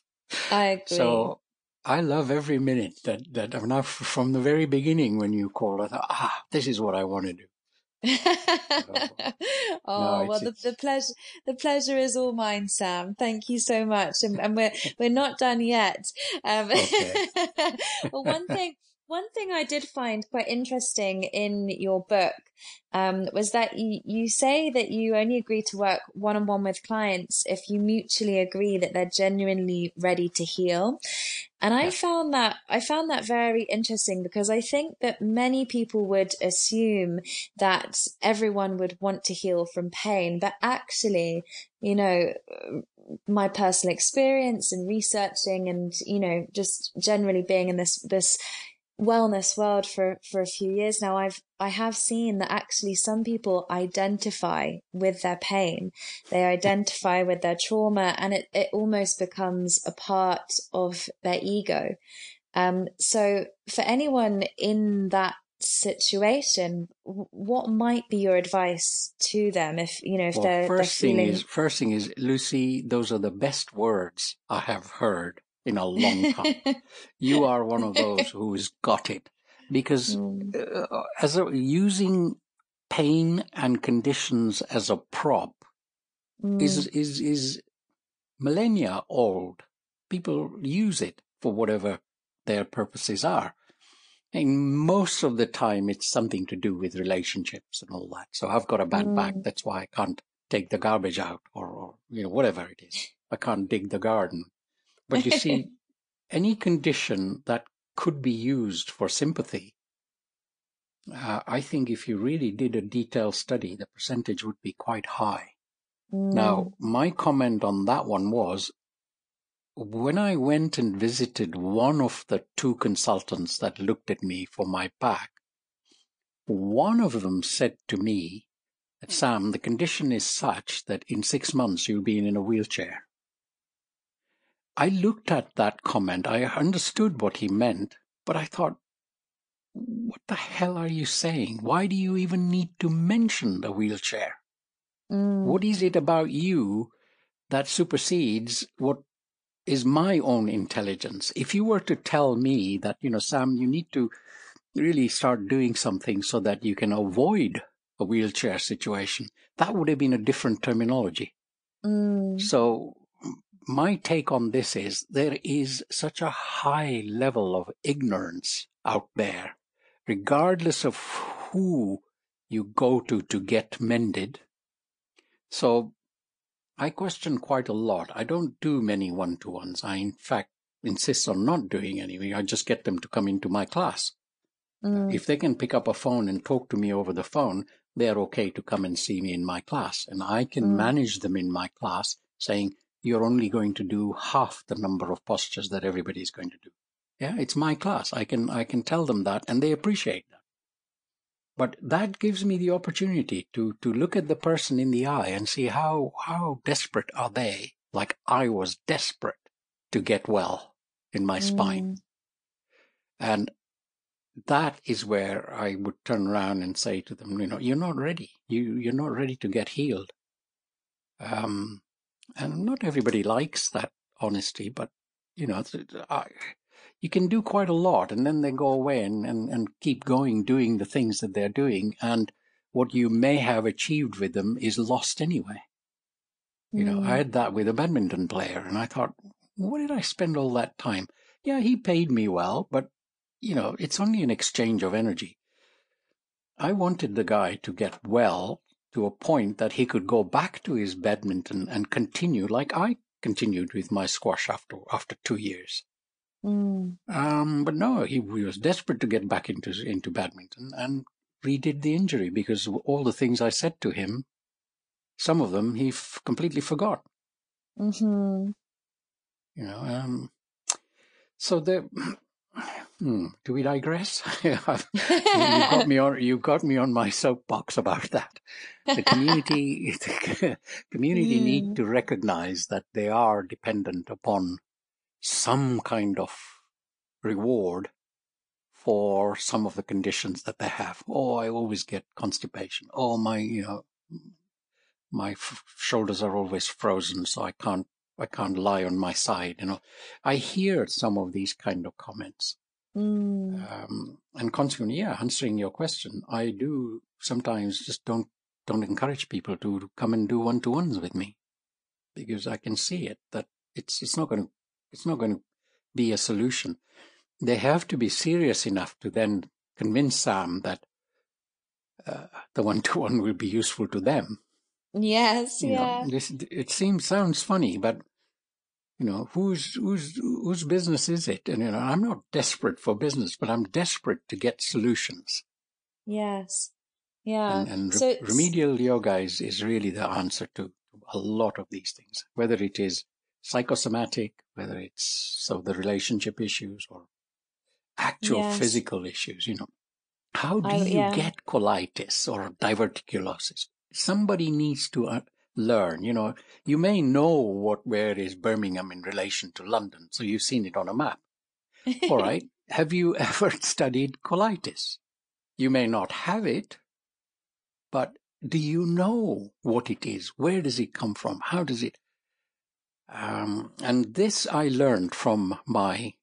I agree. So I love every minute that that I'm not from the very beginning when you called. I thought, ah, this is what I want to do. <laughs> oh No, well, the, the pleasure the pleasure is all mine, Sam. Thank you so much, and, and we're <laughs> we're not done yet. Um, okay. well, one thing one thing I did find quite interesting in your book um, was that you, you say that you only agree to work one on one with clients if you mutually agree that they're genuinely ready to heal. And I Yeah. found that I found that very interesting because I think that many people would assume that everyone would want to heal from pain, but actually, you know, my personal experience and researching and you know just generally being in this this wellness world for for a few years now i've i have seen that actually some people identify with their pain they identify with their trauma and it, it almost becomes a part of their ego um so for anyone in that situation what might be your advice to them if you know if Well, they're they're first thing feeling is first thing is Lucy. Those are the best words I have heard in a long time. you <laughs> are one of those who's got it because Mm, uh, as a, using pain and conditions as a prop mm, is is is millennia old. People use it for whatever their purposes are. And most of the time, it's something to do with relationships and all that. So I've got a bad back. mm, That's why I can't take the garbage out or, or you know, whatever it is. I can't dig the garden. But you see, <laughs> any condition that could be used for sympathy, uh, I think if you really did a detailed study, the percentage would be quite high. mm, Now, my comment on that one was when I went and visited one of the two consultants that looked at me for my back, one of them said to me, Sam, the condition is such that in six months you'll be in a wheelchair. I looked at that comment. I understood what he meant, but I thought, what the hell are you saying? Why do you even need to mention the wheelchair? mm, What is it about you that supersedes what is my own intelligence? If you were to tell me that, you know, Sam, you need to really start doing something so that you can avoid a wheelchair situation, that would have been a different terminology. mm, So, my take on this is there is such a high level of ignorance out there, regardless of who you go to to get mended. So, I question quite a lot. I don't do many one to ones. I, in fact, insist on not doing any. I just get them to come into my class. mm, If they can pick up a phone and talk to me over the phone, they're okay to come and see me in my class. And I can mm, manage them in my class saying, you're only going to do half the number of postures that everybody's going to do. Yeah, it's my class. I can, I can tell them that and they appreciate that. But that gives me the opportunity to, to look at the person in the eye and see how, how desperate are they, like I was desperate to get well in my spine. mm, And that is where I would turn around and say to them, you know, you're not ready. You, you're not ready to get healed. Um, and not everybody likes that honesty, but you know, I, you can do quite a lot and then they go away and, and, and keep going doing the things that they're doing. And what you may have achieved with them is lost anyway. You know, I mm, had that with a badminton player and I thought, what did I spend all that time? Yeah, he paid me well, but you know, it's only an exchange of energy. I wanted the guy to get well to a point that he could go back to his badminton and continue like I continued with my squash after after two years. mm. Um, but no, he, he was desperate to get back into into badminton and redid the injury because all the things I said to him, some of them he f- completely forgot. Mhm. You know, um, so the. Hmm, do we digress? <laughs> you, got me <laughs> on. You got me on my soapbox about that. The community, the <laughs> community need Mm. to recognize that they are dependent upon some kind of reward for some of the conditions that they have. Oh, I always get constipation. Oh, my, you know, my f- shoulders are always frozen, so I can't, I can't lie on my side. You know, I hear some of these kind of comments. Mm. Um, and consequently, yeah, answering your question, I do sometimes just don't don't encourage people to come and do one to ones with me because I can see it that it's it's not going to it's not going to be a solution. They have to be serious enough to then convince Sam that uh, the one to one will be useful to them. Yes, You yeah. know, this it seems sounds funny, but you know whose whose whose business is it? And you know, I'm not desperate for business, but I'm desperate to get solutions. Yes. Yeah. and, and so it's- remedial yoga is, is really the answer to a lot of these things, whether it is psychosomatic, whether it's so the relationship issues or actual Yes. physical issues. You know, how do I- you yeah. get colitis or diverticulosis? Somebody needs to uh, learn. You know, you may know what where is Birmingham in relation to London, so you've seen it on a map. All <laughs> right. Have you <laughs> ever studied colitis? You may not have it, but do you know what it is? Where does it come from? How does it? Um, and this I learned from my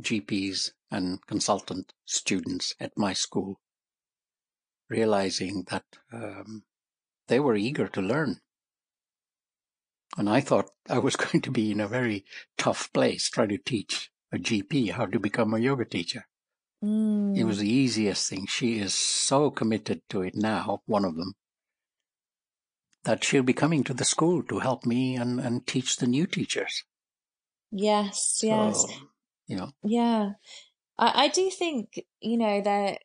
GPs and consultant students at my school, realizing that um, they were eager to learn. And I thought I was <laughs> going to be in a very tough place trying to teach a GP how to become a yoga teacher. Mm. It was the easiest thing. She is so committed to it now, one of them, that she'll be coming to the school to help me and, and teach the new teachers. yes, yes. You know, Yeah, I, I do think you know that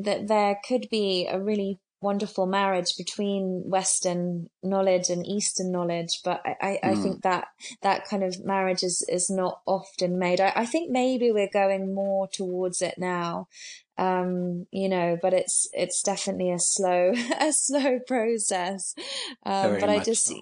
that there could be a really wonderful marriage between Western knowledge and Eastern knowledge, but I, I, I Mm. think that that kind of marriage is is not often made. I, I think maybe we're going more towards it now, um, you know, but it's it's definitely a slow <laughs> a slow process. Um, but I just so.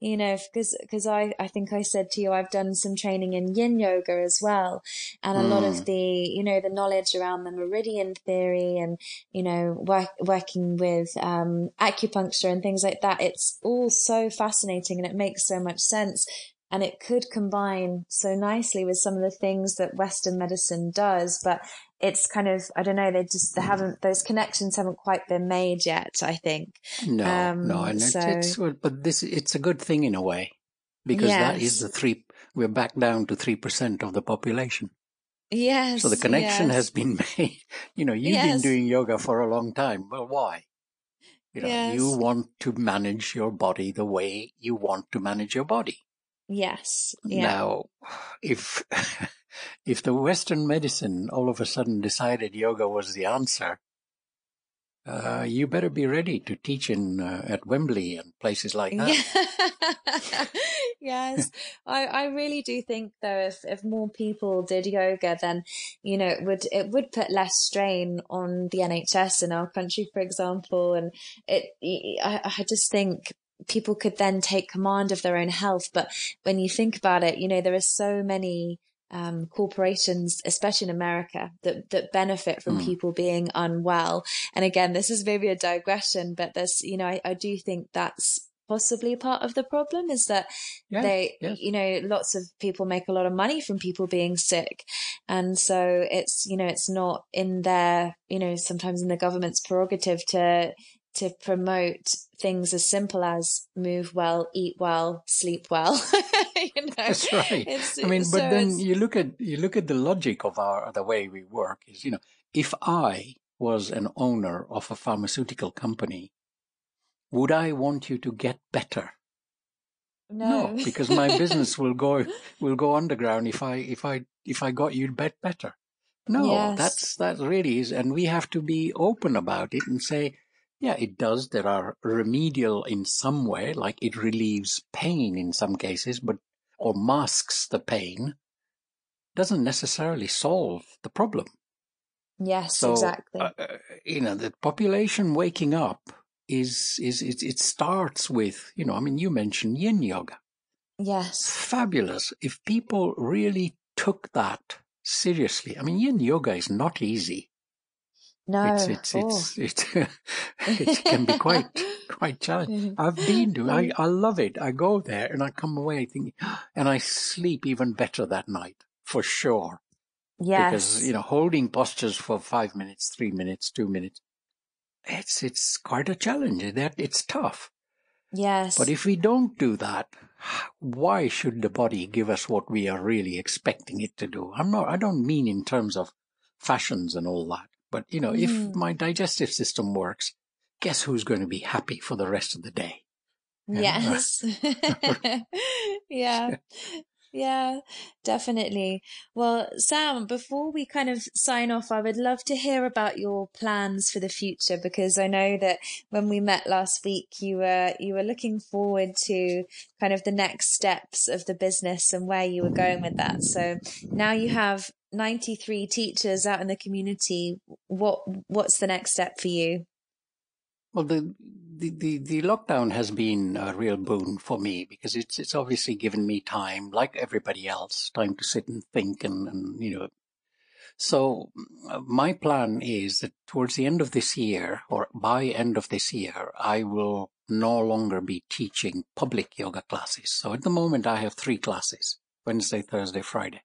You know because because I I think I said to you I've done some training in Yin yoga as well, and a lot Mm. of the you know the knowledge around the meridian theory and you know work, working with um, acupuncture and things like that. It's all so fascinating and it makes so much sense. And it could combine so nicely with some of the things that Western medicine does, but it's kind of I don't know they just they haven't those connections haven't quite been made yet. I think. no, Um, no, and so- it's well, but this it's a good thing in a way because that is the three. We're back down to three percent of the population, Yes. so the connection yes. has been <laughs> made. You know, you've been doing yoga for a long time. Well, why? You know, you want to manage your body the way you want to manage your body. Yes. Yeah. Now, if <laughs> if the Western medicine all of a sudden decided yoga was the answer, uh, you better be ready to teach in uh, at Wembley and places like that. <laughs> Yes. I, I really do think though if, if more people did yoga then, you know, it would it would put less strain on the NHS in our country, for example. And it I, I just think people could then take command of their own health. But when you think about it, you know, there are so many um, corporations, especially in America, that that benefit from Mm. people being unwell. And again, this is maybe a digression, but there's, you know, I, I do think that's possibly part of the problem is that Yes, they, yes. you know, lots of people make a lot of money from people being sick. And so it's, you know, it's not in their, you know, sometimes in the government's prerogative to, to promote things as simple as move well, eat well, sleep well. <laughs> you know, That's right. I mean, so but then you look at you look at the logic of our the way we work is you know if I was an owner of a pharmaceutical company, would I want you to get better? no, <laughs> because my business will go will go underground if I if I if I got you bet better. No, Yes. that's that really is, and we have to be open about it and say, yeah, it does. There are remedial in some way, like it relieves pain in some cases, but or masks the pain. Doesn't necessarily solve the problem. yes, So, exactly. uh, uh, you know, the population waking up is is it, it starts with you know. I mean, you mentioned Yin yoga yes. fabulous if people really took that seriously. I mean, yin yoga is not easy. No, it's it's it's it, <laughs> <laughs> it can be quite quite challenging. <laughs> I've been to I I love it. I go there and I come away thinking, and I sleep even better that night for sure. Yes, because you know holding postures for five minutes, three minutes, two minutes, it's it's quite a challenge. That it's tough. yes, But if we don't do that, why should the body give us what we are really expecting it to do? I'm not. I don't mean in terms of fashions and all that. But you know, if Mm. my digestive system works, guess who's going to be happy for the rest of the day? <laughs> Yes. <laughs> yeah. Yeah, definitely. Well, Sam, before we kind of sign off, I would love to hear about your plans for the future because I know that when we met last week, you were you were looking forward to kind of the next steps of the business and where you were going with that. So now you have 93 teachers out in the community. What what's the next step for you? Well, the, the, the, the lockdown has been a real boon for me because it's, it's obviously given me time, like everybody else, time to sit and think and, and you know. So uh, my plan is that towards the end of this year or by end of this year, I will no longer be teaching public yoga classes. So at the moment, I have three classes, Wednesday, Thursday, Friday.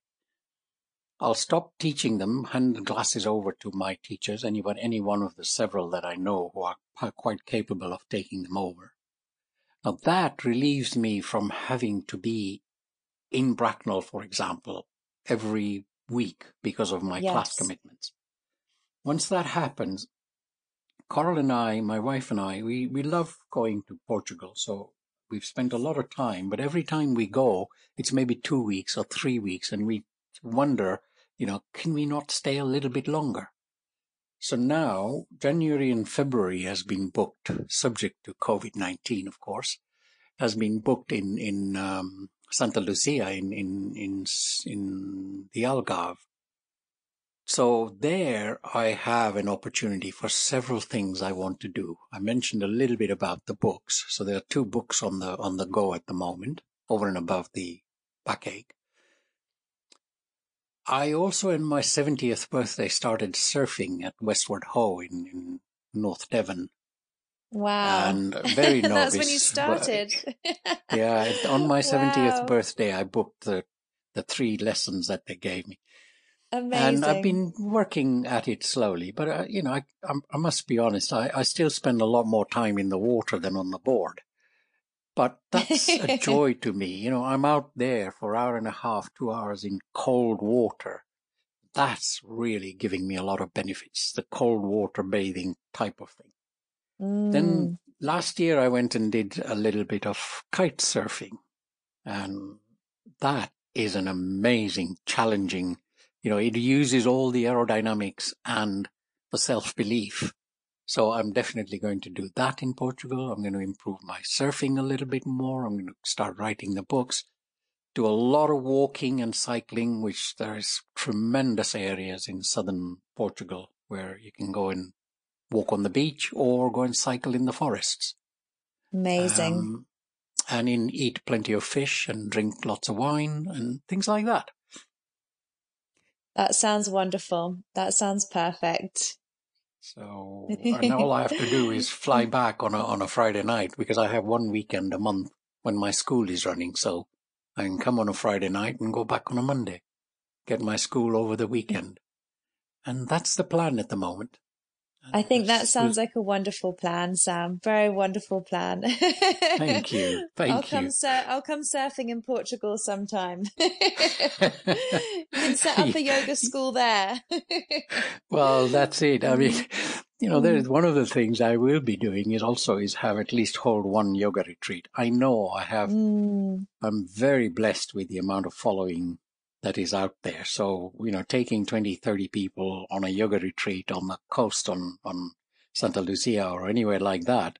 I'll stop teaching them, hand the classes over to my teachers, anyone, any one of the several that I know who are quite capable of taking them over. Now that relieves me from having to be in Bracknell, for example, every week because of my class commitments. Once that happens, Coral and I, my wife and I, we, we love going to Portugal. So we've spent a lot of time, but every time we go, it's maybe two weeks or three weeks, and we wonder, you know, can we not stay a little bit longer? So now, January and February has been booked, subject to COVID 19, of course, has been booked in, in um, Santa Lucia in, in, in, in the Algarve. So there I have an opportunity for several things I want to do. I mentioned a little bit about the books. So there are two books on the, on the go at the moment, over and above the backache. I also, in my 70th birthday, started surfing at Westward Ho in, in North Devon. Wow. And <laughs> very novice. That's when you started. <laughs> Yeah, on my 70th Wow. birthday, I booked the, the three lessons that they gave me. Amazing. And I've been working at it slowly, but uh, you know, I, I must be honest. I, I still spend a lot more time in the water than on the board. But that's a <laughs> joy to me. You know, I'm out there for hour and a half, two hours in cold water. That's really giving me a lot of benefits. The cold water bathing type of thing. Mm. Then last year I went and did a little bit of kite surfing, and that is an amazing, challenging. You know, it uses all the aerodynamics and the self belief. So I'm definitely going to do that in Portugal. I'm going to improve my surfing a little bit more. I'm going to start writing the books. Do a lot of walking and cycling, which there's tremendous areas in southern Portugal where you can go and walk on the beach or go and cycle in the forests. Amazing. Um, and in eat plenty of fish and drink lots of wine and things like that. that sounds wonderful. That sounds perfect. So uh, and all I have to do is fly <laughs> back on a on a Friday night because I have one weekend a month when my school is running. So I can come on a Friday night and go back on a Monday, get my school over the weekend, and that's the plan at the moment. I think that sounds like a wonderful plan, Sam. Very wonderful plan. Thank you, <laughs> thank I'll come you. sur- I'll come surfing in Portugal sometime. <laughs> you can set up a <laughs> yoga school there. Well, that's it. I mean, you know, Mm. there is one of the things I will be doing is also is have at least hold one yoga retreat. I know I have. Mm, I'm very blessed with the amount of following that is out there. So, you know, taking 20, 30 people on a yoga retreat on the coast on, on Santa Lucia or anywhere like that.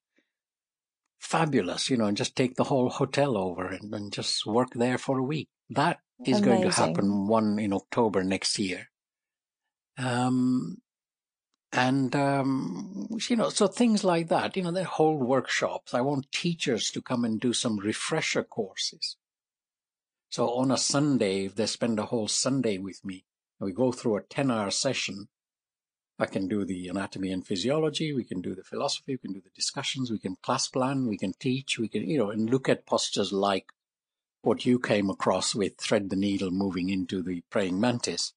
Fabulous, you know, and just take the whole hotel over and, and just work there for a week. That is going to happen one in October next year. Um, and, um, you know, so things like that, you know, they hold workshops. I want teachers to come and do some refresher courses. So on a Sunday, if they spend a whole Sunday with me, we go through a 10 hour session I can do the anatomy and physiology. We can do the philosophy. We can do the discussions. We can class plan. We can teach. We can, you know, and look at postures like what you came across with thread the needle moving into the praying mantis.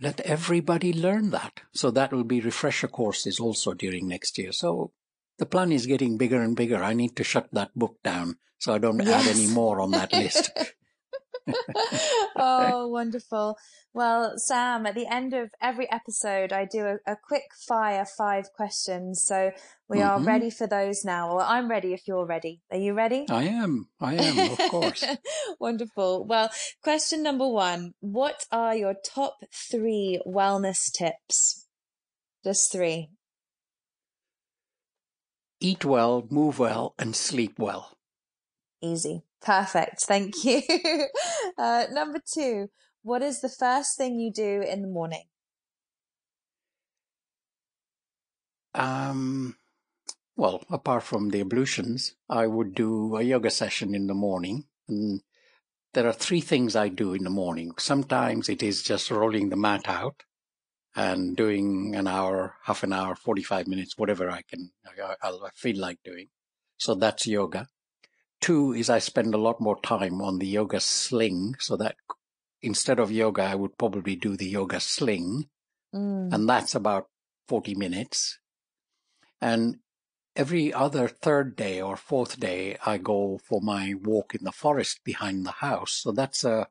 Let everybody learn that. So that will be refresher courses also during next year. So the plan is getting bigger and bigger. I need to shut that book down so I don't yes. add any more on that list. <laughs> <laughs> oh, wonderful. Well, Sam, at the end of every episode, I do a, a quick fire five questions. So we mm-hmm. are ready for those now. Well, I'm ready if you're ready. Are you ready? I am. I am, of course. <laughs> wonderful. Well, question number one What are your top three wellness tips? Just three. Eat well, move well, and sleep well. Easy. Perfect. Thank you. <laughs> uh, number two, what is the first thing you do in the morning? Um, well, apart from the ablutions, I would do a yoga session in the morning. And there are three things I do in the morning. Sometimes it is just rolling the mat out and doing an hour, half an hour, 45 minutes, whatever I can, I, I feel like doing. So that's yoga. Two is I spend a lot more time on the yoga sling so that instead of yoga, I would probably do the yoga sling. Mm. And that's about 40 minutes. And every other third day or fourth day, I go for my walk in the forest behind the house. So that's a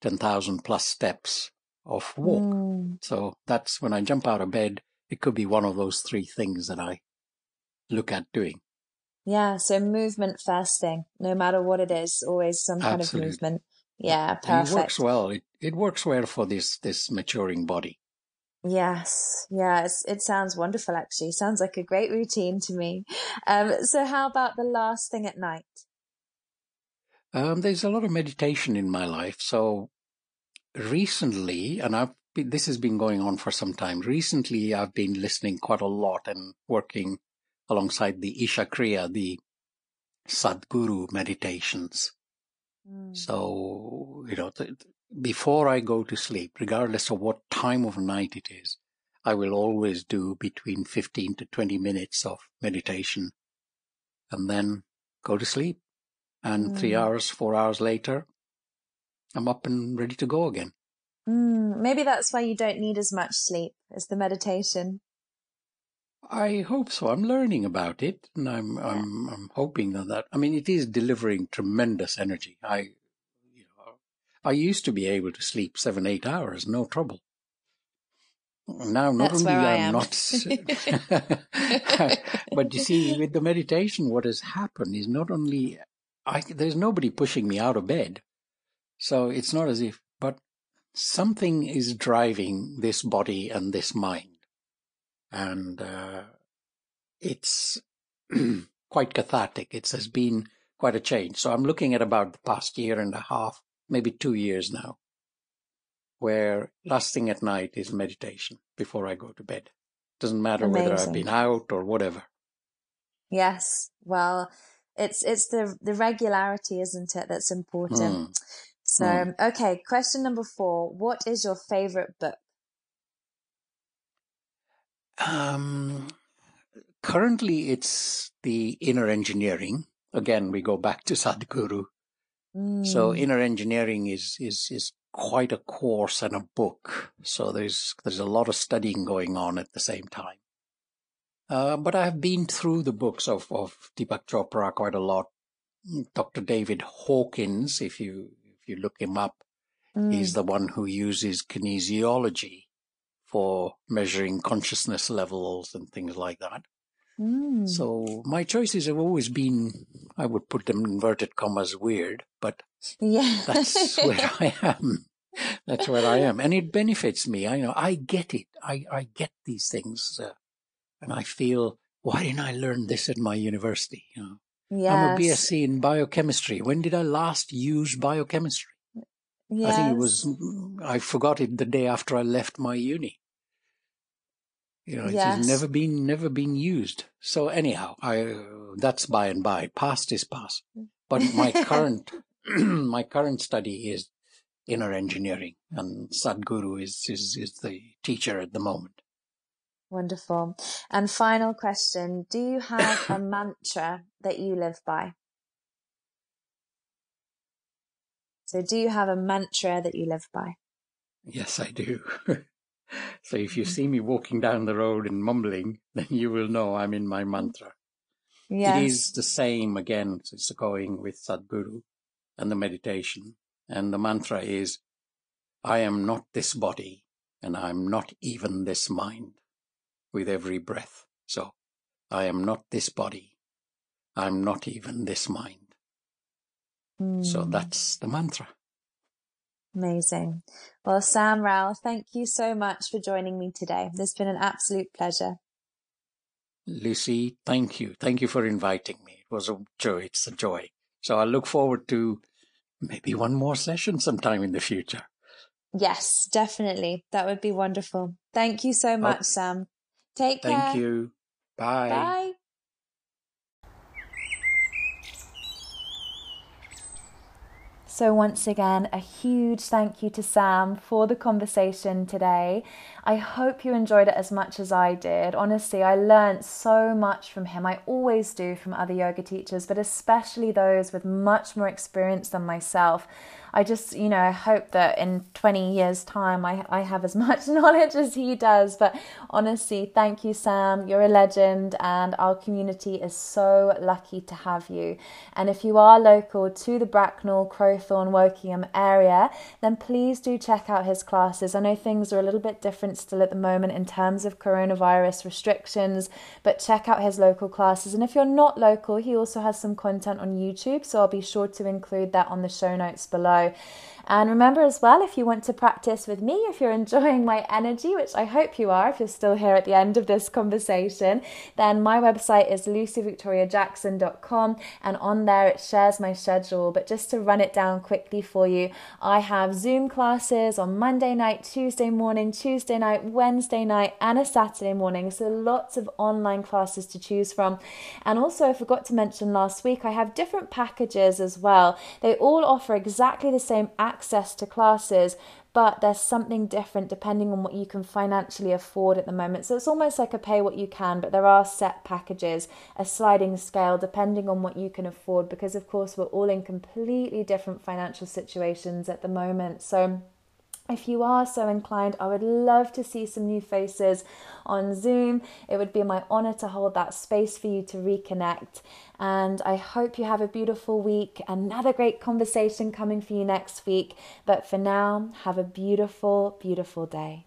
10,000 plus steps of walk. Mm. So that's when I jump out of bed. It could be one of those three things that I look at doing. Yeah, so movement first thing, no matter what it is, always some kind Absolutely. of movement. Yeah, perfect. And it works well. It, it works well for this this maturing body. Yes, yes, it sounds wonderful. Actually, sounds like a great routine to me. Um, so, how about the last thing at night? Um, there's a lot of meditation in my life. So, recently, and I've been, this has been going on for some time. Recently, I've been listening quite a lot and working alongside the Isha Kriya, the Sadhguru meditations. Mm. So, you know, th- before I go to sleep, regardless of what time of night it is, I will always do between 15 to 20 minutes of meditation and then go to sleep. And mm. three hours, four hours later, I'm up and ready to go again. Mm. Maybe that's why you don't need as much sleep as the meditation. I hope so. I'm learning about it, and I'm I'm I'm hoping that that. I mean, it is delivering tremendous energy. I, you know, I used to be able to sleep seven eight hours, no trouble. Now, not That's only I'm not, <laughs> <laughs> but you see, with the meditation, what has happened is not only I there's nobody pushing me out of bed, so it's not as if, but something is driving this body and this mind and uh, it's <clears throat> quite cathartic. It has been quite a change. So I'm looking at about the past year and a half, maybe two years now, where last thing at night is meditation before I go to bed. Doesn't matter Amazing. whether I've been out or whatever. Yes. Well, it's it's the the regularity, isn't it, that's important. Mm. So, mm. okay, question number 4, what is your favorite book? Um, currently, it's the inner engineering. Again, we go back to <laughs> Sadhguru. Mm. So inner engineering is is is quite a course and a book. So there's there's a lot of studying going on at the same time. Uh, but I have been through the books of of Deepak Chopra quite a lot. Dr. David Hawkins, if you if you look him up, mm. he's the one who uses kinesiology for measuring consciousness levels and things like that. Mm. So my choices have always been, I would put them in inverted commas, weird, but yeah. that's where <laughs> I am. That's where I am. And it benefits me. I know I get it. I, I get these things. Uh, and I feel, why didn't I learn this at my university? You know, yes. I'm a BSc in biochemistry. When did I last use biochemistry? Yes. I think it was, I forgot it the day after I left my uni. You know, yes. it's never been never been used. So anyhow, I that's by and by. Past is past. But my current <laughs> <clears throat> my current study is inner engineering, and Sadhguru is, is, is the teacher at the moment. Wonderful. And final question Do you have a <coughs> mantra that you live by? So, do you have a mantra that you live by? Yes, I do. <laughs> so, if you mm-hmm. see me walking down the road and mumbling, <laughs> then you will know I'm in my mantra. Yes. It is the same again, it's going with Sadhguru and the meditation. And the mantra is, I am not this body and I'm not even this mind with every breath. So I am not this body. I'm not even this mind. Mm. So hmm. that's the mantra. Amazing. Well, Sam Rao, thank you so much for joining me today. It's been an absolute pleasure. Lucy, thank you. Thank you for inviting me. It was a joy. It's a joy. So I look forward to maybe one more session sometime in the future. Yes, definitely. That would be wonderful. Thank you so much, oh, Sam. Take care. Thank you. Bye. Bye. So, once again, a huge thank you to Sam for the conversation today. I hope you enjoyed it as much as I did. Honestly, I learned so much from him. I always do from other yoga teachers, but especially those with much more experience than myself. I just, you know, I hope that in 20 years' time I, I have as <laughs> much knowledge as he does. But honestly, thank you, Sam. You're a legend, and our community is so lucky to have you. And if you are local to the Bracknell, Crowthorne, Wokingham area, then please do check out his classes. I know things are a little bit different still at the moment in terms of coronavirus restrictions, but check out his local classes. And if you're not local, he also has some content on YouTube, so I'll be sure to include that on the show notes below. So and remember as well, if you want to practice with me, if you're enjoying my energy, which I hope you are, if you're still here at the end of this conversation, then my website is lucyvictoriajackson.com and on there it shares my schedule. But just to run it down quickly for you, I have Zoom classes on Monday night, Tuesday morning, Tuesday night, Wednesday night, and a Saturday morning. So lots of online classes to choose from. And also, I forgot to mention last week, I have different packages as well. They all offer exactly the same access to classes, but there's something different depending on what you can financially afford at the moment. So it's almost like a pay what you can, but there are set packages, a sliding scale depending on what you can afford, because of course we're all in completely different financial situations at the moment. So if you are so inclined, I would love to see some new faces on Zoom. It would be my honor to hold that space for you to reconnect. And I hope you have a beautiful week. Another great conversation coming for you next week. But for now, have a beautiful, beautiful day.